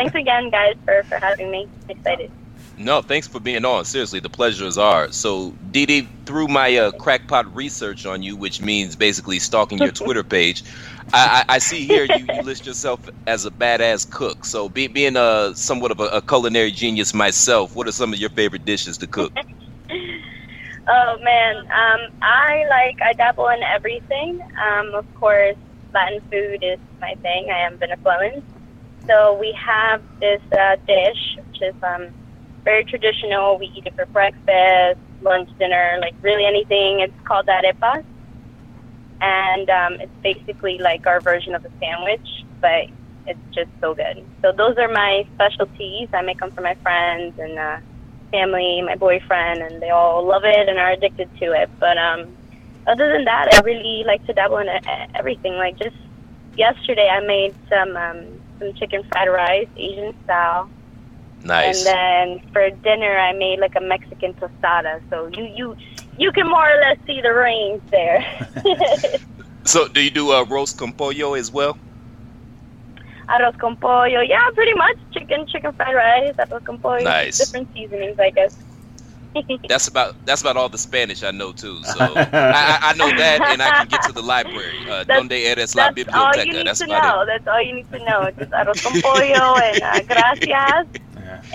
Thanks again, guys, for, for having me. Excited. No, thanks for being on. Seriously, the pleasure is ours. So, Dee Dee, through my uh, crackpot research on you, which means basically stalking your Twitter page, I, I, I, see here you, you, list yourself as a badass cook. So, be, being a somewhat of a, a, culinary genius myself, what are some of your favorite dishes to cook? oh man, um, I like I dabble in everything. Um, of course, Latin food is my thing. I am Venezuelan, so we have this uh, dish, which is um, very traditional. We eat it for breakfast, lunch, dinner, like really anything. It's called arepas. And um, it's basically like our version of a sandwich, but it's just so good. So those are my specialties. I make them for my friends and uh, family, my boyfriend, and they all love it and are addicted to it. But um, other than that, I really like to dabble in uh, everything. Like just yesterday, I made some um, some chicken fried rice, Asian style. Nice. And then for dinner, I made like a Mexican tostada. So you you you can more or less see the range there. so do you do a uh, roast con pollo as well? Arroz con pollo, yeah, pretty much chicken chicken fried rice, arroz con pollo. Nice. Different seasonings, I guess. That's about that's about all the Spanish I know too. So I, I, know that, and I can get to the library. Uh, Donde eres la biblioteca? All you need that's to know. It. That's all you need to know. Just arroz con pollo and uh, gracias. Yeah.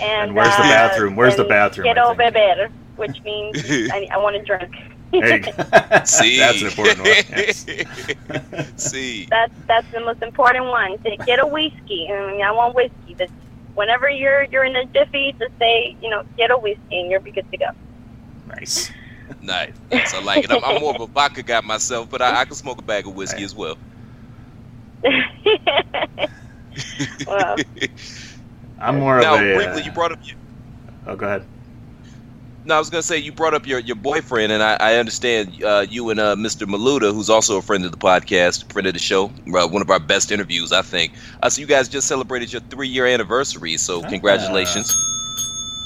And, and, where's uh, the bathroom? Where's the bathroom? Quiero beber, which means I, I want to drink. See, that's an important one. Yes. See, that's that's the most important one. To get a whiskey. I mean, I want whiskey. That's whenever you're you're in a jiffy, just say, you know, get a whiskey and you'll be good to go. Nice. nice. Yes, I like it. I'm, I'm, more of a vodka guy myself, but I, I can smoke a bag of whiskey right. as well. well, I'm more now, of a. Now, briefly, uh, you brought up. Oh, go ahead. No, I was gonna say you brought up your, your boyfriend, and I, I understand uh, you and uh, Mr. Maluta, who's also a friend of the podcast, friend of the show, uh, one of our best interviews, I think. Uh, so you guys just celebrated your three year anniversary, so ah. congratulations.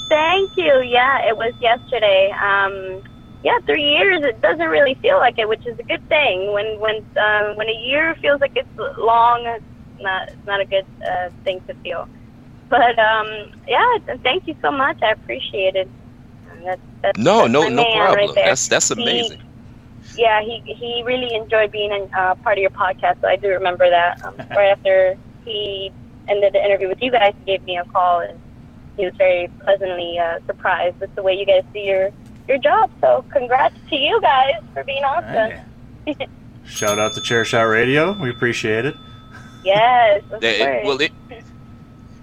Thank you. Yeah, it was yesterday. Um, yeah, three years. It doesn't really feel like it, which is a good thing. When when um, when a year feels like it's long, it's not it's not a good uh, thing to feel. But um, yeah, thank you so much. I appreciate it. That's, that's, no, that's no, no problem. Right that's that's amazing. He, yeah, he he really enjoyed being a uh, part of your podcast. So I do remember that. Um, right after he ended the interview with you guys, he gave me a call, and he was very pleasantly uh, surprised with the way you guys do your your job. So congrats to you guys for being awesome. Hey. Shout out to Chair Shot Radio. We appreciate it. Yes, of it- well, it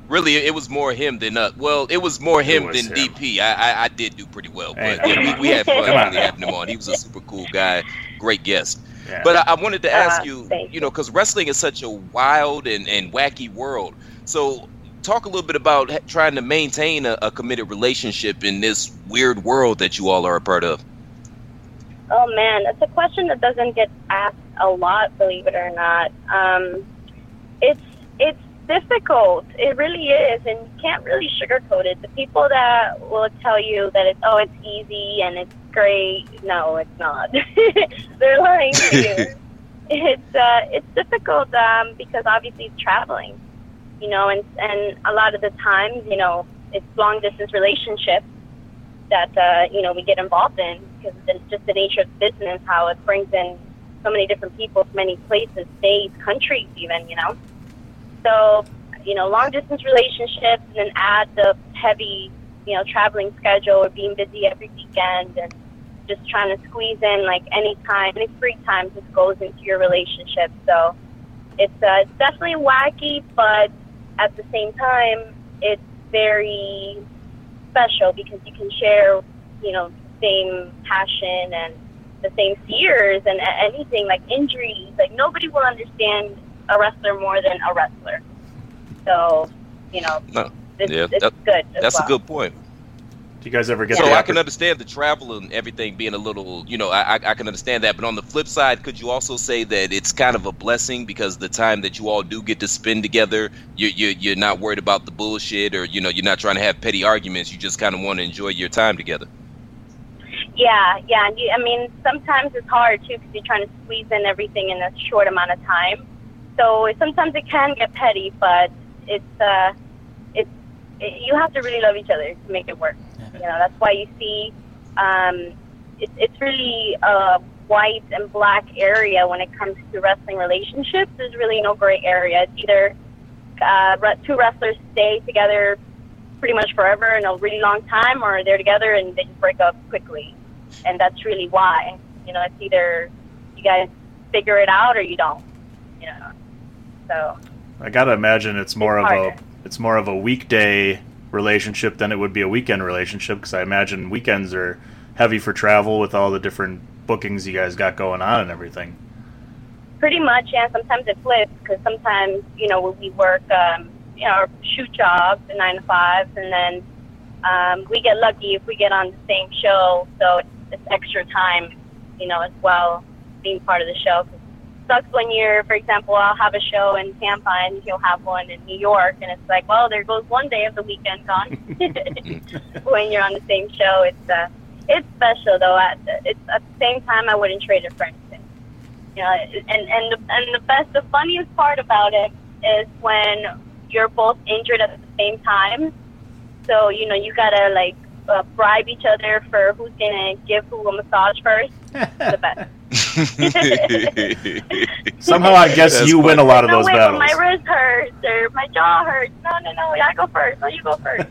really it was more him than us. Well, it was more him was than him. DP. I, I I did do pretty well, Hey, but yeah, we, we had fun Come on really having him on. He was a super cool guy, great guest. Yeah. But I, I wanted to ask Uh, you, you know, because wrestling is such a wild and, and wacky world. So, talk a little bit about trying to maintain a, a committed relationship in this weird world that you all are a part of. Oh man, it's a question that doesn't get asked a lot, believe it or not. Um, it's it's difficult. It really is, and you can't really sugarcoat it. The people that will tell you that it's oh it's easy and it's great, no, it's not. They're lying to you. it's uh, it's difficult um, because obviously it's traveling, you know, and and a lot of the times, you know, it's long distance relationships that uh, you know we get involved in because it's just the nature of business, how it brings in so many different people, from many places, states, countries, even you know. So you know, long distance relationships, and then add the heavy, you know, traveling schedule or being busy every weekend and just trying to squeeze in like any time, any free time just goes into your relationship. So it's uh, it's definitely wacky, but at the same time, it's very special because you can share, you know, same passion and the same fears and anything like injuries. Like nobody will understand a wrestler more than a wrestler. So, you know, No. it's, Yeah, it's that- good. As That's well. a good point. Do you guys ever get So the I can understand the travel and everything being a little, you know, I, I I can understand that. But on the flip side, could you also say that it's kind of a blessing because the time that you all do get to spend together, you you you're not worried about the bullshit or you know you're not trying to have petty arguments. You just kind of want to enjoy your time together. Yeah, yeah. You, I mean, sometimes it's hard too because you're trying to squeeze in everything in a short amount of time. So sometimes it can get petty, but it's uh, it's it, you have to really love each other to make it work. You know, that's why you see um, it, it's really a white and black area when it comes to wrestling relationships. There's really no gray area. It's either uh, two wrestlers stay together pretty much forever in a really long time, or they're together and they just break up quickly. And that's really why. You know, it's either you guys figure it out or you don't. You know, so I gotta imagine it's more It's of harder. a it's more of a weekday relationship than it would be a weekend relationship because I imagine weekends are heavy for travel with all the different bookings you guys got going on and everything. pretty much, yeah. Sometimes it flips because sometimes you know we work, um, you know, our shoot jobs, the nine to fives, and then um, we get lucky if we get on the same show, so it's, it's extra time, you know, as well, being part of the show. 'Cause it sucks when you're, for example, I'll have a show in Tampa and he'll have one in New York, and it's like, well, there goes one day of the weekend gone. when you're on the same show, it's uh, it's special though. At it's at the same time, I wouldn't trade it for anything. You know, and and the, and the best, the funniest part about it is when you're both injured at the same time. So you know, you gotta like uh, bribe each other for who's gonna give who a massage first. the best. Somehow I guess That's you win a lot of no, those wait, battles. my wrist hurts or my jaw hurts. No, no, no, I go first. No, you go first.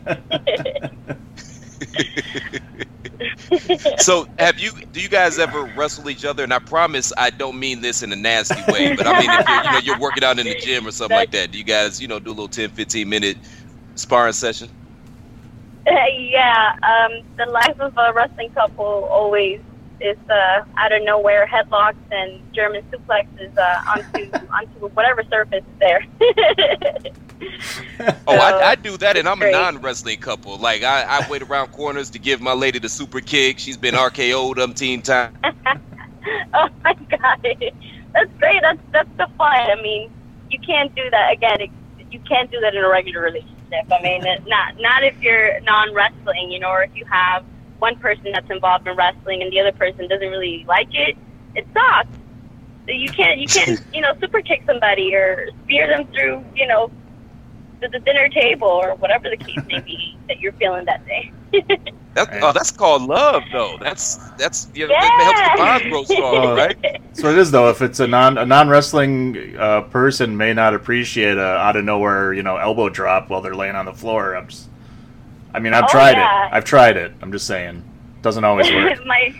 so have you? Do you guys ever wrestle each other? And I promise I don't mean this in a nasty way, but I mean if you're, you know you're working out in the gym or something like that. Do you guys you know do a little 10, 15 minute sparring session? yeah, um, the life of a wrestling couple always is uh, out of nowhere headlocks and German suplexes uh, onto onto whatever surface is there. Oh, So, I, I do that, and I'm a non-wrestling couple. Like I, I wait around corners to give my lady the super kick. She's been RKO'd umpteen time. oh my god, that's great. That's that's the fun. I mean, you can't do that again. It, you can't do that in a regular relationship. I mean, not not if you're non-wrestling, you know, or if you have one person that's involved in wrestling and the other person doesn't really like it. It sucks. You can't you can't you know super kick somebody or spear them through you know the, the dinner table or whatever the case may be that you're feeling that day. That's Right. oh, that's called love, though. That's that's you know, that helps the bond grow stronger, right? That's what it is, though. If it's a non a non wrestling uh, person, may not appreciate a out of nowhere, you know, elbow drop while they're laying on the floor. I'm just, I mean, I've Oh, tried yeah. it. I've tried it. I'm just saying, doesn't always work. my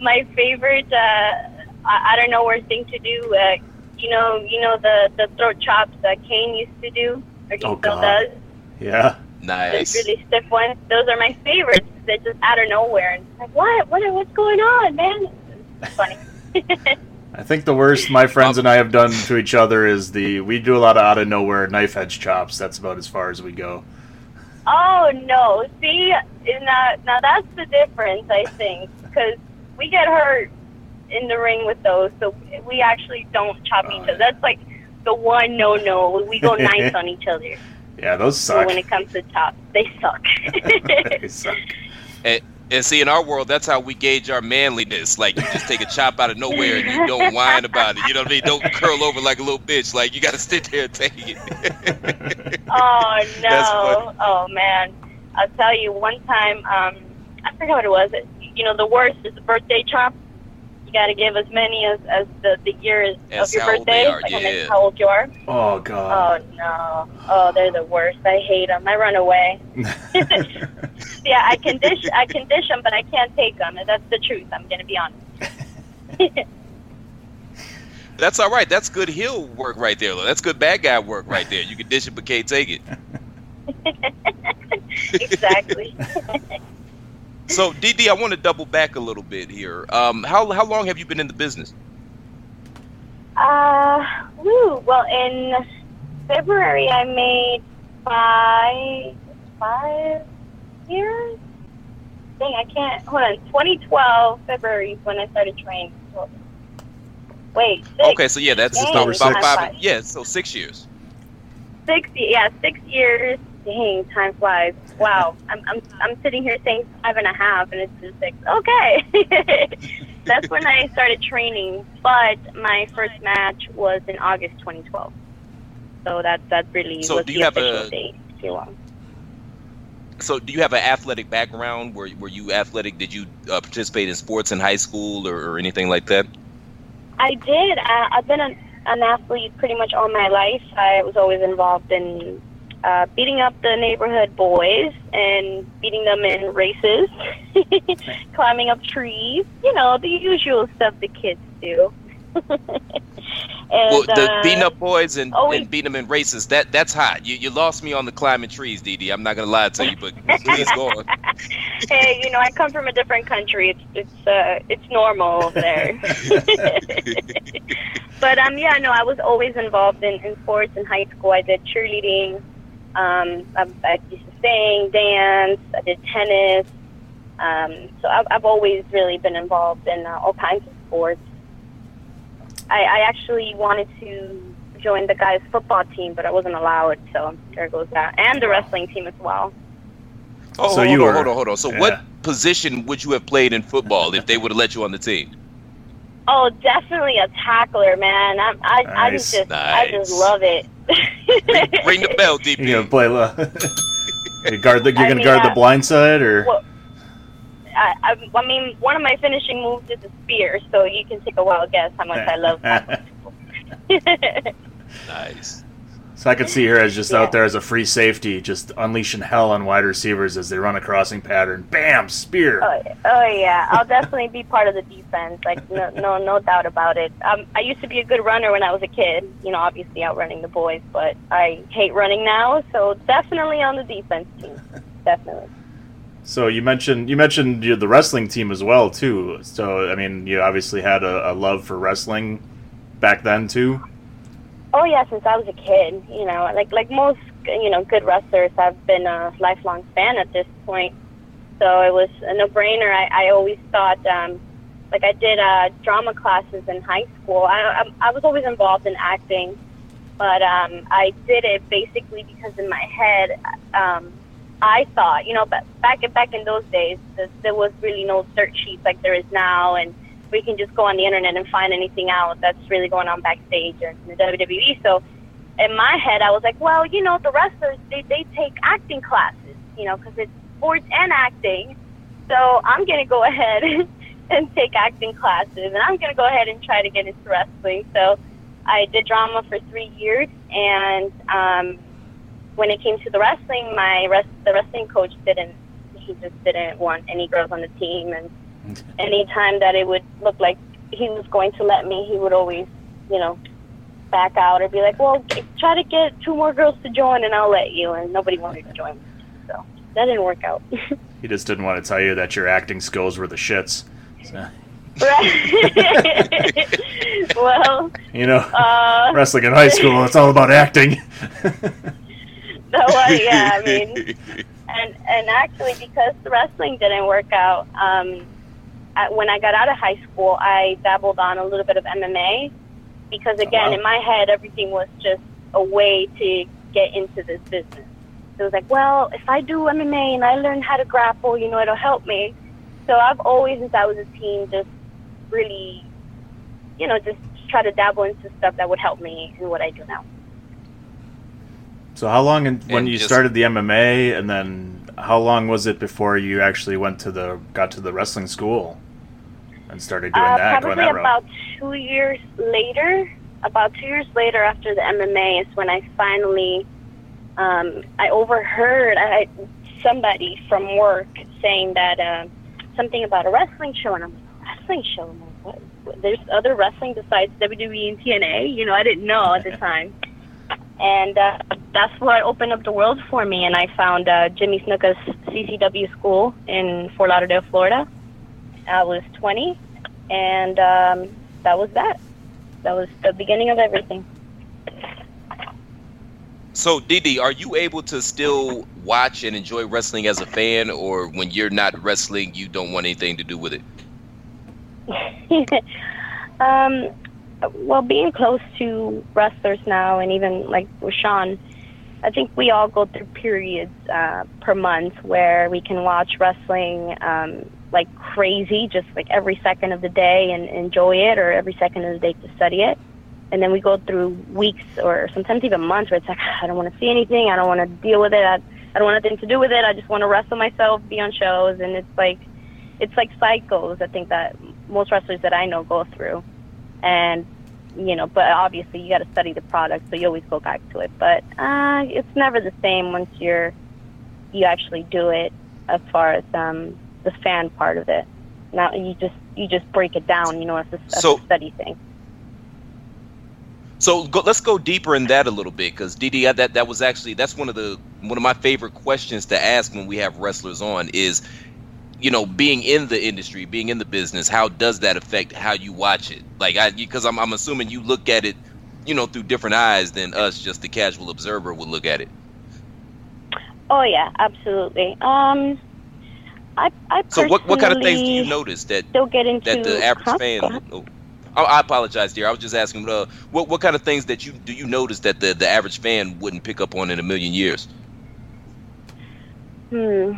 my favorite uh, I, I don't know where thing to do uh, you know, you know the the throat chops that Kane used to do, or he Oh, still God. does. Yeah. Those Nice. really stiff ones. Those are my favorites. They're just out of nowhere, and like, what? What? What's going on, man? It's funny. I think the worst my friends and I have done to each other is the we do a lot of out of nowhere knife edge chops. That's about as far as we go. Oh no! See, now now that's the difference, I think, because we get hurt in the ring with those, so we actually don't chop each oh, other. That's like the one no no. We go nice on each other. Yeah, those So suck. when it comes to chops, they suck. they suck. And, and see, in our world, that's how we gauge our manliness. Like, you just take a chop out of nowhere and you don't whine about it. You know what I mean? Don't curl over like a little bitch. Like, you got to sit there and take it. oh no! Oh man! I'll tell you. One time, um, I forgot what it was. You know, the worst is the birthday chop. You got to give as many as as the the years As of your how old they birthday, are, like and yeah. then how old you are. Oh God. Oh no! Oh, they're the worst. I hate them. I run away. Yeah, I can dish. I can dish them, but I can't take them. That's the truth. I'm gonna be honest. That's all right. That's good heel work right there. though. That's good bad guy work right there. You can dish it, but can't take it. exactly. So, DD, I want to double back a little bit here. Um, how how long have you been in the business? Uh, woo. Well, in February, I made five five years. Dang, I can't. Hold on. 2012 February is when I started training. Wait, six. Okay, so yeah, that's Dang, about, five. flies. Yeah, so six years. Six, yeah, six years. Dang, time flies. Wow, I'm, I'm, I'm sitting here saying five and a half, and it's just six. Okay, that's when I started training. But my first match was in August 2012, so that that really So was do the you have official a- date. If you will. So, do you have an athletic background? Were Were you athletic? Did you uh, participate in sports in high school or, or anything like that? I did. Uh, I've been an, an athlete pretty much all my life. I was always involved in uh, beating up the neighborhood boys and beating them in races, climbing up trees. You know, the usual stuff the kids do. and, well, the uh, beating up boys and, always- and beating them in races. That that's hot. You you lost me on the climbing trees, DD. I'm not gonna lie to you, but please go on. hey, you know, I come from a different country. It's it's uh, it's normal over there. but um, yeah, no, I was always involved in, in sports in high school. I did cheerleading. Um, I, I used to sing, dance. I did tennis. Um, so I've, I've always really been involved in uh, all kinds of sports. I, I actually wanted to join the guys' football team, but I wasn't allowed. So there goes that, and the wrestling team as well. Oh, So hold you on, were- hold on, hold on. So, yeah. what position would you have played in football if they would have let you on the team? Oh, definitely a tackler, man. I'm, I, I Nice. just, I just love it. Ring, ring the bell, DP. You're gonna play. Uh, you guard the. You're I gonna mean, guard uh, the blind side, or Well, I, I, I mean, one of my finishing moves is a spear, so you can take a wild guess how much I love tackling people. Nice. So I could see her as just Yeah. out there as a free safety, just unleashing hell on wide receivers as they run a crossing pattern. Bam, spear. oh, yeah. oh yeah, I'll definitely be part of the defense. Like no, no, no doubt about it. Um, I used to be a good runner when I was a kid. You know, obviously outrunning the boys, but I hate running now. So definitely on the defense team. Definitely. So you mentioned you mentioned the wrestling team as well too. So I mean, you obviously had a, a love for wrestling back then too. Oh yeah, since I was a kid, you know, like like most you know good wrestlers, I've been a lifelong fan at this point. So it was a no-brainer. I, I always thought, um, like I did uh, drama classes in high school. I, I I was always involved in acting, but um, I did it basically because in my head, um, I thought, you know, back back in those days, there was really no search sheets like there is now, and we can just go on the internet and find anything out that's really going on backstage or in the WWE. So in my head, I was like, well, you know, the wrestlers they they take acting classes, you know, because it's sports and acting. So I'm gonna go ahead and take acting classes, and I'm gonna go ahead and try to get into wrestling. So I did drama for three years, and um, when it came to the wrestling, my rest the wrestling coach didn't. He just didn't want any girls on the team, and anytime that it would look like he was going to let me, he would always, you know, back out or be like, well, try to get two more girls to join and I'll let you. And nobody wanted to join. So that didn't work out. He just didn't want to tell you that your acting skills were the shits. So, right. well, you know, uh, wrestling in high school, it's all about acting. no, well, yeah, I mean, and and actually because the wrestling didn't work out, um, I, when I got out of high school, I dabbled on a little bit of MMA because oh, again, wow. in my head, everything was just a way to get into this business. So it was like, well, if I do MMA and I learn how to grapple, you know, it'll help me. So I've always, since I was a teen, just really, you know, just try to dabble into stuff that would help me in what I do now. So how long in, when And you just- started the MMA, and then how long was it before you actually went to the got to the wrestling school and started doing Uh, that, probably that about two years later, about two years later after the MMA is when I finally, um, I overheard I, somebody from work saying that uh, something about a wrestling show, and I'm like, wrestling show? I'm like, what? There's other wrestling besides WWE and TNA. You know, I didn't know at the time. And uh, that's where it opened up the world for me, and I found uh, Jimmy Snuka's CCW school in Fort Lauderdale, Florida. I was 20, and um, that was that. That was the beginning of everything. So, Didi, are you able to still watch and enjoy wrestling as a fan, or when you're not wrestling, you don't want anything to do with it? um, well, being close to wrestlers now, and even like with Sean, I think we all go through periods uh, per month where we can watch wrestling um, like crazy, just like every second of the day and enjoy it, or every second of the day to study it. And then we go through weeks or sometimes even months where it's like, I don't want to see anything, I don't want to deal with it, I, I don't want nothing to do with it, I just want to wrestle myself, be on shows, and it's like, it's like cycles. I think that most wrestlers that I know go through, and you know, but obviously you got to study the product, so you always go back to it. But uh, it's never the same once you're you actually do it. As far as um, the fan part of it, now you just you just break it down. You know, as a, as So- a study thing. So go, let's go deeper in that a little bit, because Didi, that that was actually that's one of the one of my favorite questions to ask when we have wrestlers on is, you know, being in the industry, being in the business, how does that affect how you watch it? Like, I because I'm I'm assuming you look at it, you know, through different eyes than us, just the casual observer would look at it. Oh yeah, absolutely. Um, I I So what what kind of things do you notice that Still get into that the average Huh? fan? Oh, I I apologize, dear. I was just asking, uh, what what kind of things that you do you notice that the the average fan wouldn't pick up on in a million years? Hmm.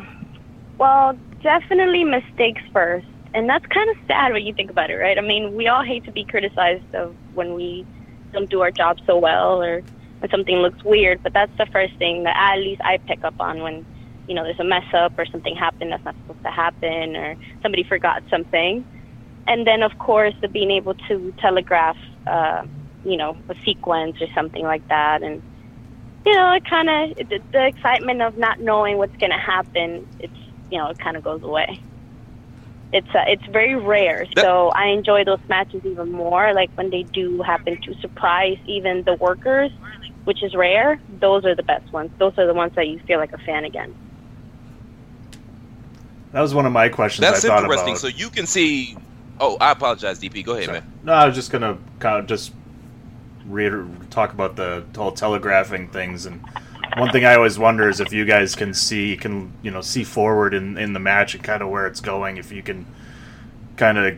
Well, definitely mistakes first. And that's kind of sad when you think about it, right? I mean, we all hate to be criticized of when we don't do our job so well or when something looks weird, but that's the first thing that at least I pick up on when, you know, there's a mess up or something happened that's not supposed to happen or somebody forgot something. And then, of course, the being able to telegraph, uh, you know, a sequence or something like that. And you know, it kind of the, the excitement of not knowing what's going to happen. It's you know, it kind of goes away. It's uh, it's very rare, so I enjoy those matches even more. Like when they do happen to surprise even the workers, which is rare. Those are the best ones. Those are the ones that you feel like a fan again. That was one of my questions That's I thought interesting. about. So you can see. Oh, I apologize, DP. Go ahead, man. No, I was just gonna kind of just reiter- talk about the whole telegraphing things, and one thing I always wonder is if you guys can see, can you know, see forward in in the match and kind of where it's going. If you can kind of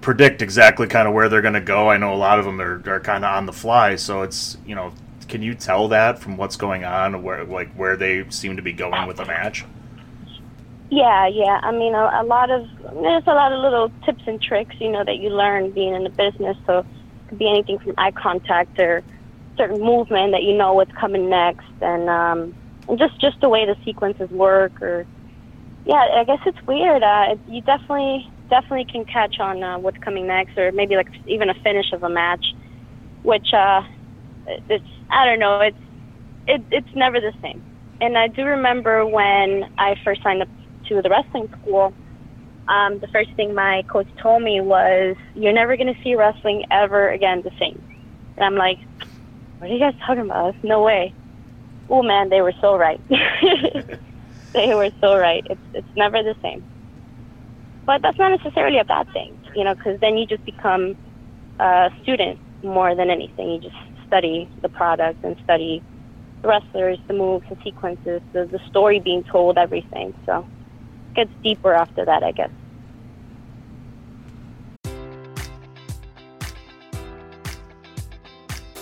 predict exactly kind of where they're going to go. I know a lot of them are, are kind of on the fly, so it's you know, can you tell that from what's going on, where like where they seem to be going with the match? Yeah, yeah. I mean, a, a lot of there's a lot of little tips and tricks, you know, that you learn being in the business. So it could be anything from eye contact or certain movement that you know what's coming next, and um, and just just the way the sequences work. Or yeah, I guess it's weird. Uh, you definitely definitely can catch on uh, what's coming next, or maybe like even a finish of a match, which uh, it's I don't know. It's it, it's never the same. And I do remember when I first signed up to the wrestling school, um, the first thing my coach told me was, "You're never going to see wrestling ever again the same." And I'm like, what are you guys talking about? No way. Oh man, they were so right. they were so right. It's it's never the same. But that's not necessarily a bad thing, you know, because then you just become a student more than anything. You just study the product and study the wrestlers, the moves, the sequences, the the story being told, everything. So it gets deeper after that, I guess.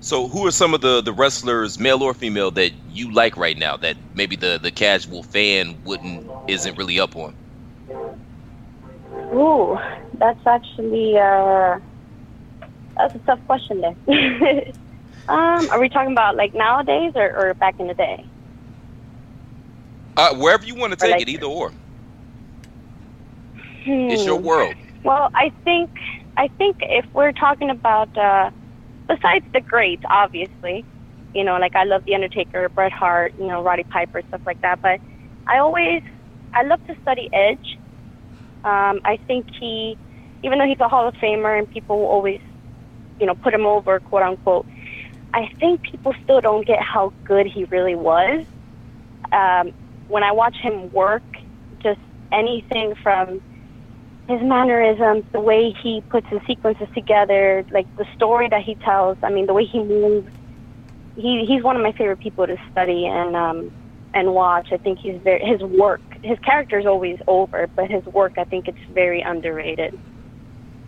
So, who are some of the, the wrestlers, male or female, that you like right now that maybe the, the casual fan wouldn't isn't really up on? Ooh, that's actually uh, that's a tough question there. um, are we talking about like nowadays or, or back in the day? Uh, wherever you want to take like- it, either or. It's your Hmm. world. Well, I think I think if we're talking about uh, besides the greats, obviously, you know, like I love the Undertaker, Bret Hart, you know, Roddy Piper, stuff like that. But I always I love to study Edge. Um, I think he, even though he's a Hall of Famer and people will always, you know, put him over, quote unquote. I think people still don't get how good he really was. Um, when I watch him work, just anything from his mannerisms, the way he puts his sequences together, like the story that he tells. I mean, the way he moves. He he's one of my favorite people to study and um and watch. I think he's very his work. His character is always over, but his work, I think, it's very underrated.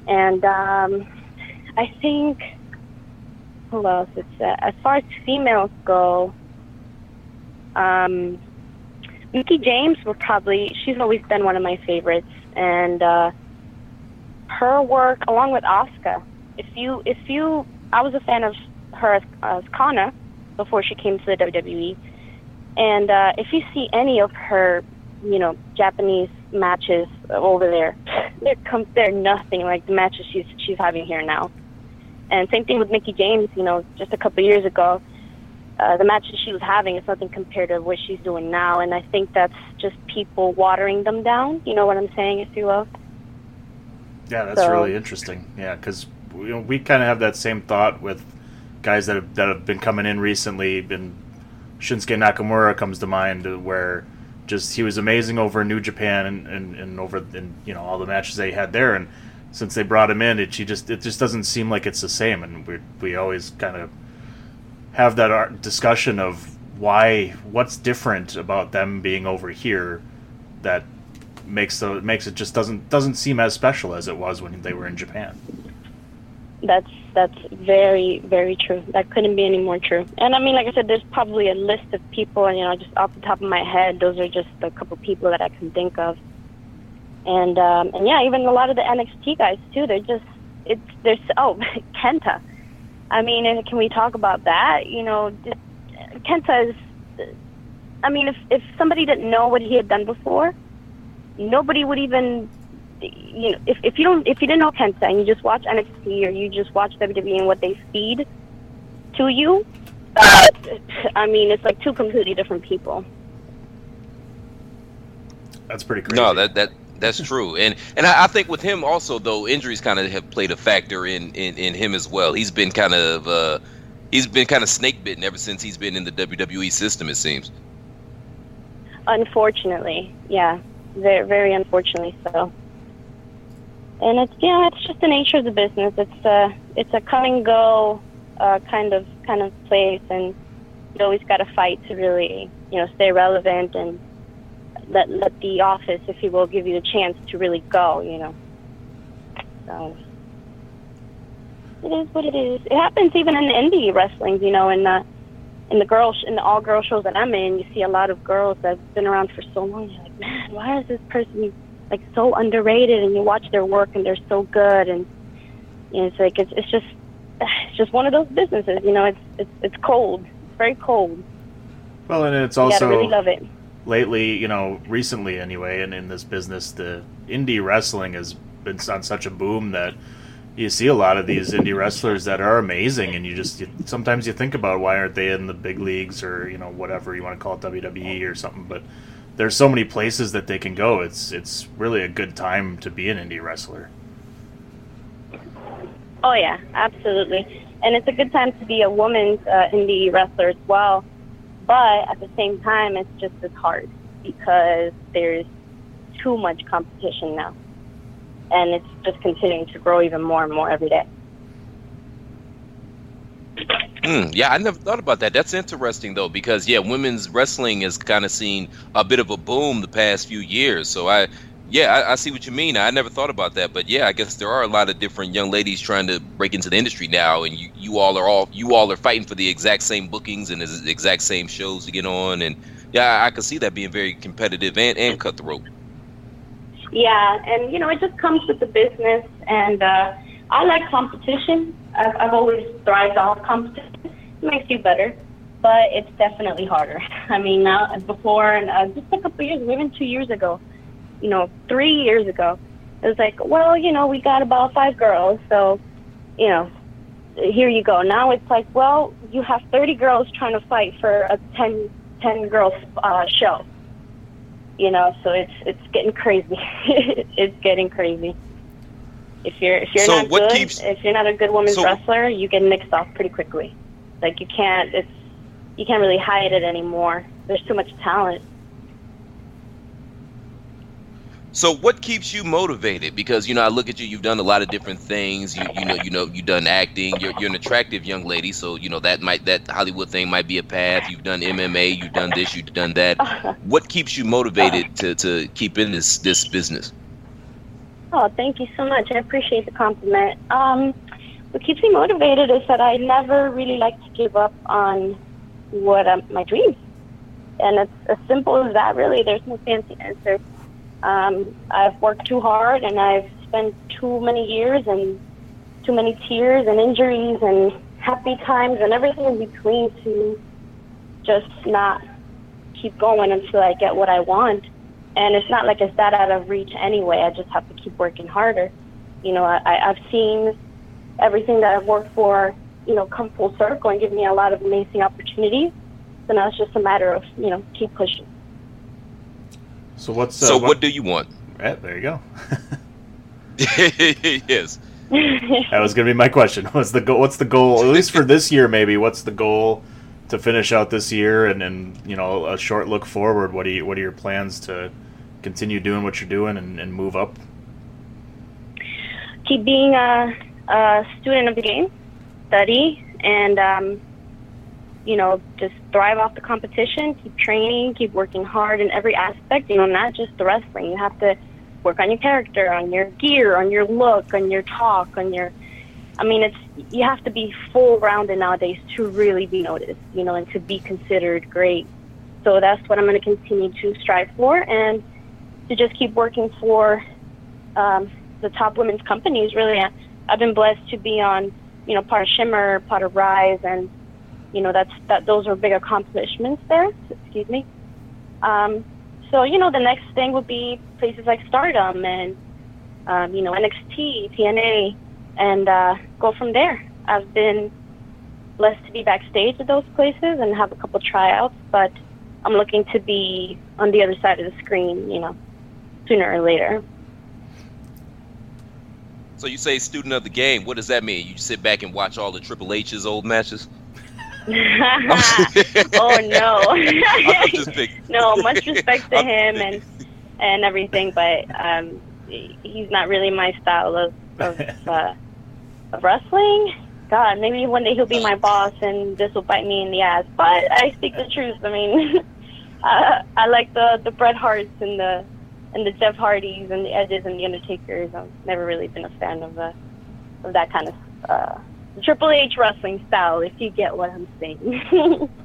And um, I think who else? It's uh, as far as females go. Um, Mickie James will probably. She's always been one of my favorites, and uh, her work along with Asuka. If you, if you, I was a fan of her as, as Kana before she came to the WWE, and uh, if you see any of her, you know, Japanese matches over there, they're com- they're nothing like the matches she's she's having here now. And same thing with Mickie James. You know, just a couple years ago, uh, the matches she was having is nothing compared to what she's doing now. And I think that's just people watering them down. You know what I'm saying, if you will. Yeah, that's So- really interesting. Yeah, because you know, we kind of have that same thought with guys that have, that have been coming in recently. Been Shinsuke Nakamura comes to mind, uh, where just he was amazing over in New Japan and, and, and over in you know all the matches they had there. And since they brought him in, it she just it just doesn't seem like it's the same. And we we always kind of have that discussion of why what's different about them being over here that makes the makes it just doesn't doesn't seem as special as it was when they were in Japan. That's that's very very true. That couldn't be any more true. And I mean, like I said, there's probably a list of people, and you know, just off the top of my head, those are just a couple people that I can think of. And um, and yeah, even a lot of the NXT guys too. They're just it's there's oh Kenta. I mean, and can we talk about that? You know, just, Kenta is. I mean, if if somebody didn't know what he had done before, nobody would even you know, if, if you don't, if you didn't know Kenta and you just watch NXT or you just watch WWE and what they feed to you, Uh, I mean, it's like two completely different people. That's pretty crazy. No, that that that's true, and and I, I think with him also though injuries kind of have played a factor in, in in him as well. He's been kind of uh, he's been kind of snake bitten ever since he's been in the WWE system. It seems. Unfortunately, yeah, very very unfortunately so. And it's yeah, it's just the nature of the business. It's a it's a come and go uh, kind of kind of place, and you always got to fight to really you know stay relevant and let let the office, if you will, give you the chance to really go. You know, so it is what it is. It happens even in the indie wrestling. You know, in the in the girls in the all girl shows that I'm in, you see a lot of girls that've been around for so long. You're like, man, why is this person like so underrated? And you watch their work and they're so good, and you know, it's like it's it's just it's just one of those businesses. You know, it's it's it's cold. It's very cold. Well, and it's You also gotta really love it. Lately, you know, recently anyway, and in this business, the indie wrestling has been on such a boom that you see a lot of these indie wrestlers that are amazing, and you just you, sometimes you think about why aren't they in the big leagues or you know whatever you want to call it WWE or something, but there's so many places that they can go. It's it's really a good time to be an indie wrestler. Oh yeah, absolutely. And it's a good time to be a woman's uh, indie wrestler as well. But at the same time, it's just as hard because there's too much competition now, and it's just continuing to grow even more and more every day. Hmm, yeah, I never thought about that. That's interesting though, because yeah, women's wrestling has kind of seen a bit of a boom the past few years. So I, yeah, I, I see what you mean. I never thought about that, but yeah, I guess there are a lot of different young ladies trying to break into the industry now, and you, you all are all you all are fighting for the exact same bookings and the exact same shows to get on, and yeah, I, I can see that being very competitive and and cutthroat. Yeah, and you know, it just comes with the business, and uh, I like competition. I've, I've always thrived off competition. It makes you better, but it's definitely harder. I mean, now before and uh, just a couple years, even two years ago, you know, three years ago, it was like, well, you know, we got about five girls, so, you know, here you go. Now it's like, well, you have 30 girls trying to fight for a 10, 10 girls uh, show. You know so it's it's getting crazy. It's getting crazy. If you're if you're So not good keeps- if you're not a good women's so- wrestler you get mixed off pretty quickly. Like you can't it's you can't really hide it anymore. There's too much talent So what keeps you motivated? Because you know, I look at you. You've done a lot of different things. You you know you know you've done acting. You're you're an attractive young lady. So you know that might that Hollywood thing might be a path. You've done MMA. You've done this. You've done that. What keeps you motivated to to keep in this this business? oh thank you so much i appreciate the compliment um what keeps me motivated is that i never really like to give up on what um, my dreams and it's as simple as that really there's no fancy answer um, I've worked too hard and I've spent too many years and too many tears and injuries and happy times and everything in between to just not keep going until I get what I want. And it's not like it's that out of reach anyway. I just have to keep working harder. You know, I, I've seen everything that I've worked for, you know, come full circle and give me a lot of amazing opportunities. So now it's just a matter of, you know, keep pushing. So what's uh, So what do you want? Eh, there you go. yes. That was going to be my question. What's the goal? What's the goal? At least for this year, maybe. What's the goal to finish out this year, and then you know a short look forward? What do you What are your plans to continue doing what you're doing and, and move up? keep being a, a student of the game, study, and um, you know just thrive off the competition. Keep training, keep working hard in every aspect. You know, not just the wrestling. You have to work on your character, on your gear, on your look, on your talk, on your. I mean, it's you have to be full rounded nowadays to really be noticed. You know, and to be considered great. So that's what I'm going to continue to strive for, and to just keep working for um, the top women's companies. Really, I've been blessed to be on, you know, part of Shimmer, part of Rise, and you know that's that. Those are big accomplishments there. Excuse me. Um, so you know, the next thing would be places like Stardom and um, you know NXT, TNA, and uh, go from there. I've been blessed to be backstage at those places and have a couple tryouts, but I'm looking to be on the other side of the screen, you know, sooner or later. So you say student of the game. What does that mean? You sit back and watch all the Triple H's old matches? oh no. I'm just picking. no, much respect to him and and everything, but um, he's not really my style of of, uh, of wrestling. God, maybe one day he'll be my boss and this will bite me in the ass. But I speak the truth. I mean, uh, I like the the Bret Harts and the and the Jeff Hardys and the Edges and the Undertakers. I've never really been a fan of uh, of that kind of uh, Triple H wrestling style. If you get what I'm saying.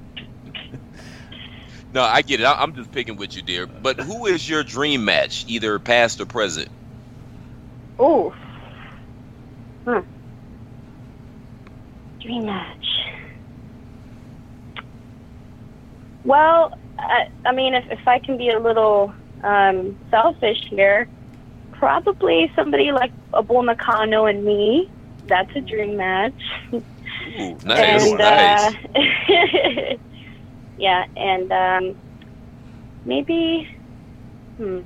No, I get it. I- I'm just picking with you, dear. But who is your dream match, either past or present? Oh. Hmm. Dream match. Well, I, I mean, if, if I can be a little um, selfish here, probably somebody like a Bull Nakano and me. That's a dream match. Ooh, nice, and, nice. Uh, yeah, and um, maybe, hmm,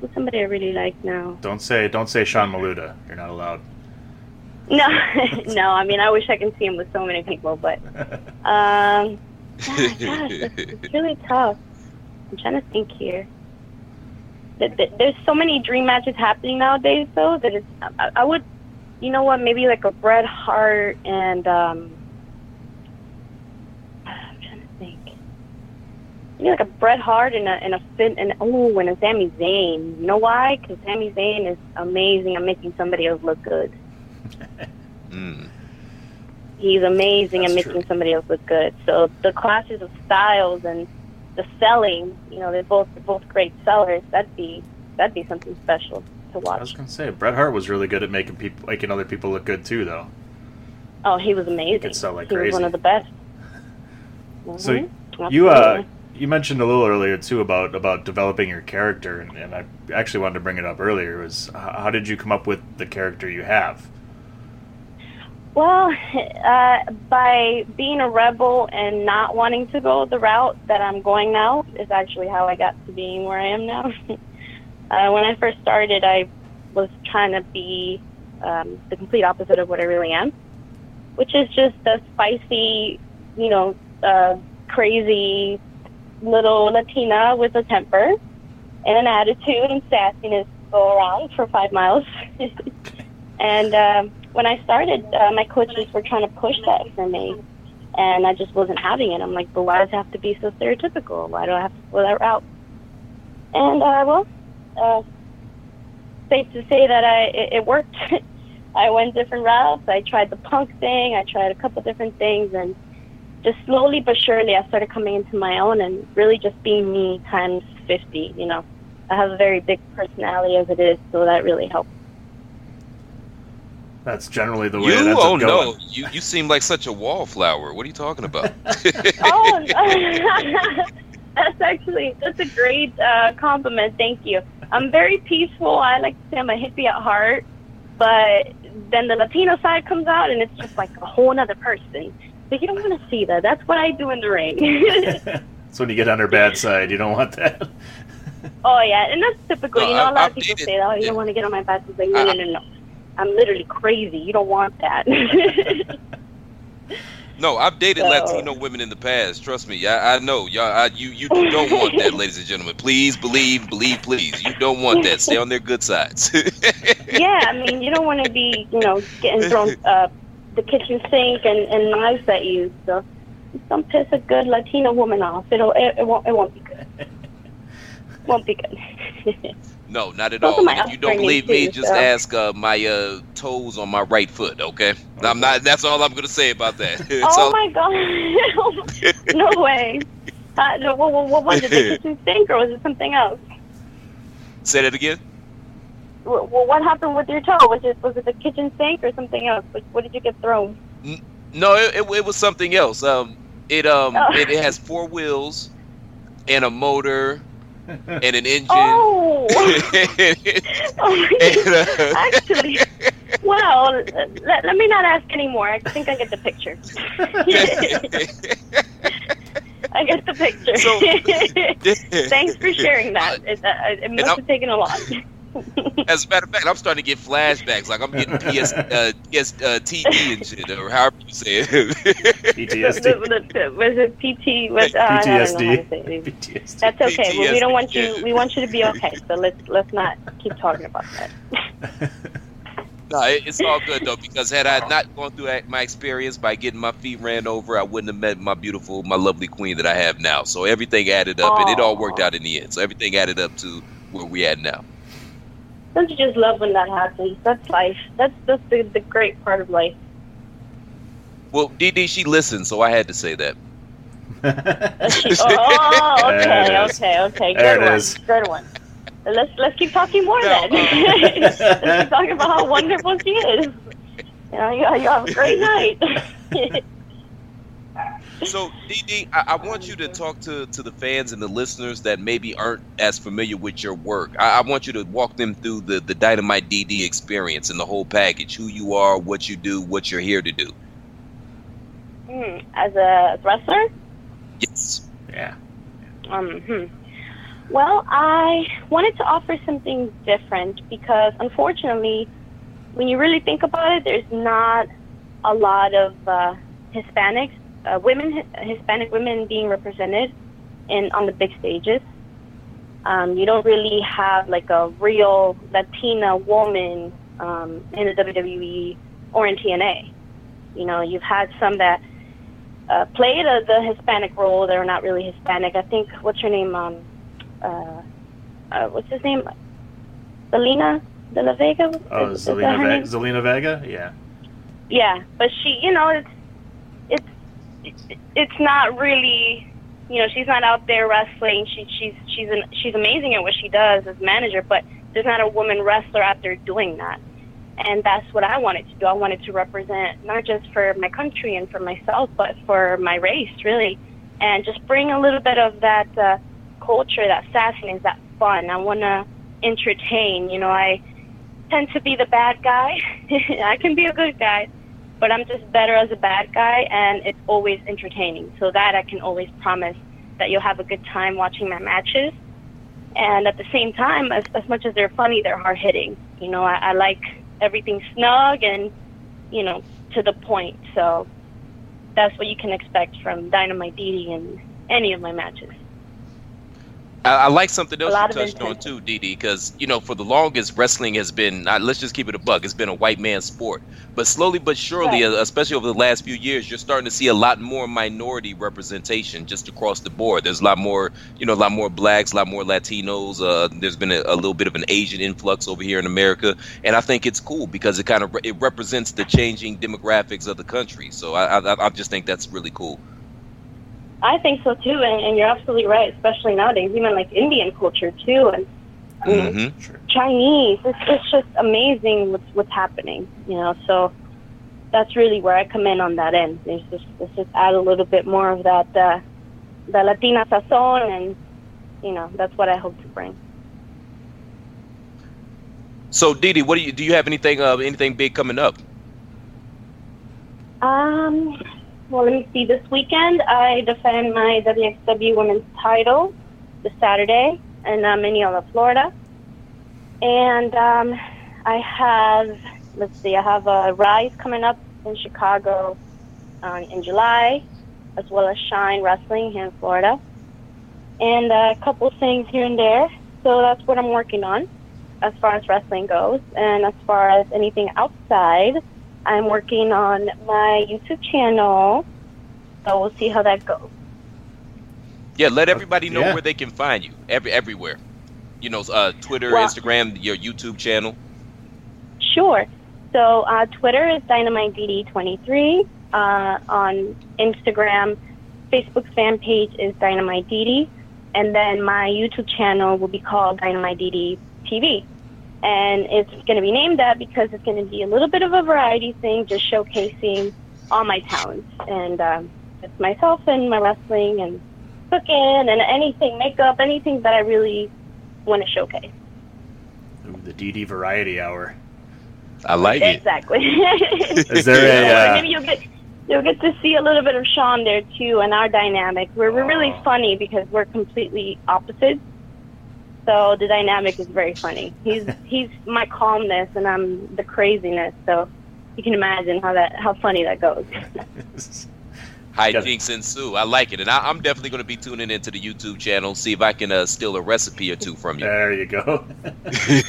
who's somebody I really like now? Don't say don't say Sean Maluta. You're not allowed. No, no. I mean, I wish I could see him with so many people, but um, oh gosh, it's, it's really tough. I'm trying to think here. Th- th- There's so many dream matches happening nowadays, though that it's. I, I would, you know what? Maybe like a Bret Hart and um. I'm trying to think. Maybe like a Bret Hart and a and a Finn and oh and a Sami Zayn. You know why? Because Sami Zayn is amazing at making somebody else look good. Mm. He's amazing That's at making true. somebody else look good. So the clashes of styles and the selling, you know, they're both they're both great sellers. That'd be that'd be something special to I was gonna say Bret Hart was really good at making people making other people look good too, though. Oh, he was amazing. could sell like he was one of the best. So Mhm. you uh you mentioned a little earlier too about about developing your character, and, and I actually wanted to bring it up earlier. Was how did you come up with the character you have? Well, uh, by being a rebel and not wanting to go the route that I'm going now is actually how I got to being where I am now. uh, when I first started, I was trying to be um, the complete opposite of what I really am, which is just a spicy, you know, uh, crazy little Latina with a temper and an attitude and sassiness go around for five miles. and um, when I started, uh, my coaches were trying to push that for me, and I just wasn't having it. I'm like, but why does it have to be so stereotypical? Why do I have to go that route? And uh, well, uh, safe to say that I it, it worked. I went different routes. I tried the punk thing. I tried a couple different things, and just slowly but surely, I started coming into my own and really just being me times fifty. You know, I have a very big personality as it is, so that really helped. That's generally the way You? it ends Oh up no, you you seem like such a wallflower. What are you talking about? oh, that's actually that's a great uh, compliment. Thank you. I'm very peaceful. I like to say I'm a hippie at heart, but then the Latino side comes out, and it's just like a whole other person. But you don't want to see that. That's what I do in the ring. That's when you get on her bad side. You don't want that. oh yeah, and that's typical. No, you know, I- a lot I've of people dated- say, "Oh, you yeah. don't want to get on my bad side." Like, no, no, no, no. I'm literally crazy. You don't want that. no, I've dated So- Latino women in the past. Trust me, I, I know. Y'all, I, you you don't want that, ladies and gentlemen. Please believe, believe, please. You don't want that. Stay on their good sides. yeah, I mean, you don't want to be, you know, getting thrown uh, the kitchen sink and, and knives at you. So don't piss a good Latino woman off. It'll it, it won't it won't be good. won't be good. No, not at Those all. And if you don't believe me, too, just so. ask uh, my uh, toes on my right foot. Okay, I'm not. That's all I'm gonna say about that. Oh all- my god! no way. Uh, no, what, what, what was it? The kitchen sink, or was it something else? Say that again. Well, what happened with your toe? Was it was it the kitchen sink or something else? What, what did you get thrown? No, it, it, it was something else. Um, it um, Oh. it, it has four wheels and a motor and an engine. Oh, oh my And, uh, actually, Well, let, let me not ask anymore. I think I get the picture. I get the picture. So- Thanks for sharing that. It, uh, it must have taken a lot. As a matter of fact, I'm starting to get flashbacks. Like I'm getting PS, uh, PS, uh, TE and shit, or however you say it. Was it, was it- was it PT? Was, uh, I don't know how to PTSD. say it. PTSD. That's okay. Well, we don't want you. We want you to be okay. So let's let's not keep talking about that. No, it's all good though because had I not gone through my experience by getting my feet ran over, I wouldn't have met my beautiful, my lovely queen that I have now. So everything added up, and it all worked out in the end. So everything added up to where we at now. Don't you just love when that happens? That's life. That's that's the, the great part of life. Well, DD, she listened, so I had to say that. Oh, okay, There okay, okay. Good There it one. is. Good one. Let's let's keep talking more No, then. Uh, let's keep talking about how wonderful she is. You know, you, you have a great night. So, DD, I, I want you to talk to, to the fans and the listeners that maybe aren't as familiar with your work. I, I want you to walk them through the, the Dynamite DD experience and the whole package who you are, what you do, what you're here to do. Hmm, As a wrestler, Yes. yeah. Um, hmm. Well, I wanted to offer something different because, unfortunately, when you really think about it, there's not a lot of uh, Hispanics, uh, women, Hispanic women being represented in on the big stages. Um, you don't really have like a real Latina woman um, in the WWE or in TNA. You know, you've had some that uh, played uh, the Hispanic role. They're not really Hispanic. I think what's her name? Um, uh, uh, what's his name? Selena De La Vega. Oh, Is- that Zelina, her Ve- Zelina Vega? Yeah. Yeah, but she, you know, it's it's it- it's not really, you know, she's not out there wrestling. She she's she's an, she's amazing at what she does as manager, but there's not a woman wrestler out there doing that. And that's what I wanted to do. I wanted to represent not just for my country and for myself, but for my race, really, and just bring a little bit of that uh, culture, that sassiness, that fun. I want to entertain. You know, I tend to be the bad guy. I can be a good guy, but I'm just better as a bad guy, and it's always entertaining. So that I can always promise that you'll have a good time watching my matches. And at the same time, as, as much as they're funny, they're hard hitting. You know, I, I like everything snug and, you know, to the point. So that's what you can expect from Dynamite DD in any of my matches. I, I like something else you touched on too, DD, because you know for the longest wrestling has been. Uh, let's just keep it a buck. It's been a white man's sport, but slowly but surely, Right. uh, especially over the last few years, you're starting to see a lot more minority representation just across the board. There's a lot more, you know, a lot more blacks, a lot more Latinos. Uh, there's been a, a little bit of an Asian influx over here in America, and I think it's cool because it kind of re- it represents the changing demographics of the country. So I, I, I just think that's really cool. I think so too, and, and you're absolutely right, especially nowadays, even like Indian culture too, and you know, hmm Chinese. It's, it's just amazing what's what's happening, you know. So that's really where I come in on that end. There's just let's just add a little bit more of that uh, the Latina sazon, and you know that's what I hope to bring. So DD, what do you do? You have anything uh, anything big coming up? Um, well, let me see. This weekend, I defend my WXW Women's title this Saturday in uh, Minneola, Florida. And um, I have, let's see, I have a Rise coming up in Chicago uh, in July, as well as Shine Wrestling here in Florida. And uh, a couple things here and there. So that's what I'm working on as far as wrestling goes. And as far as anything outside, I'm working on my YouTube channel, so we'll see how that goes. Yeah, let everybody know Yeah. where they can find you. Every everywhere. You know, uh, Twitter, Well- Instagram, your YouTube channel. Sure. So uh, Twitter is DynamiteDD23. Uh, on Instagram, Facebook's fan page is Dynamite DD, and then my YouTube channel will be called Dynamite DD TV. And it's going to be named that because it's going to be a little bit of a variety thing, just showcasing all my talents. And um, it's myself and my wrestling and cooking and anything, makeup, anything that I really want to showcase. Ooh, the DD Variety Hour. I like it. Exactly. Is there a, uh, maybe you'll get you'll get to see a little bit of Sean there too, and our dynamic. We're we're really funny because we're completely opposites. So the dynamic is very funny. He's he's my calmness, and I'm the craziness. So you can imagine how that how funny that goes. Hijinks ensue. I like it, and I, I'm definitely going to be tuning into the YouTube channel, see if I can uh, steal a recipe or two from you. There you go.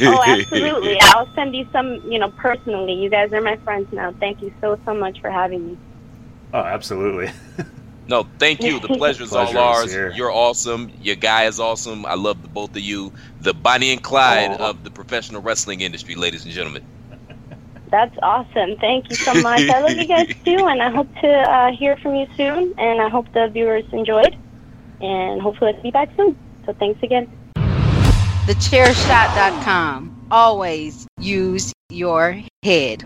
oh, absolutely. I'll send you some, you know, personally. You guys are my friends now. Thank you so so much for having me. Oh, absolutely. No, thank you. The pleasure's all Pleasure is all ours. here. You're awesome. Your guy is awesome. I love the both of you. The Bonnie and Clyde Aw. of the professional wrestling industry, ladies and gentlemen. That's awesome. Thank you so much. I love you guys too, and I hope to uh, hear from you soon. And I hope the viewers enjoyed, and hopefully I'll be back soon. So thanks again. TheChairShot.com. Always use your head.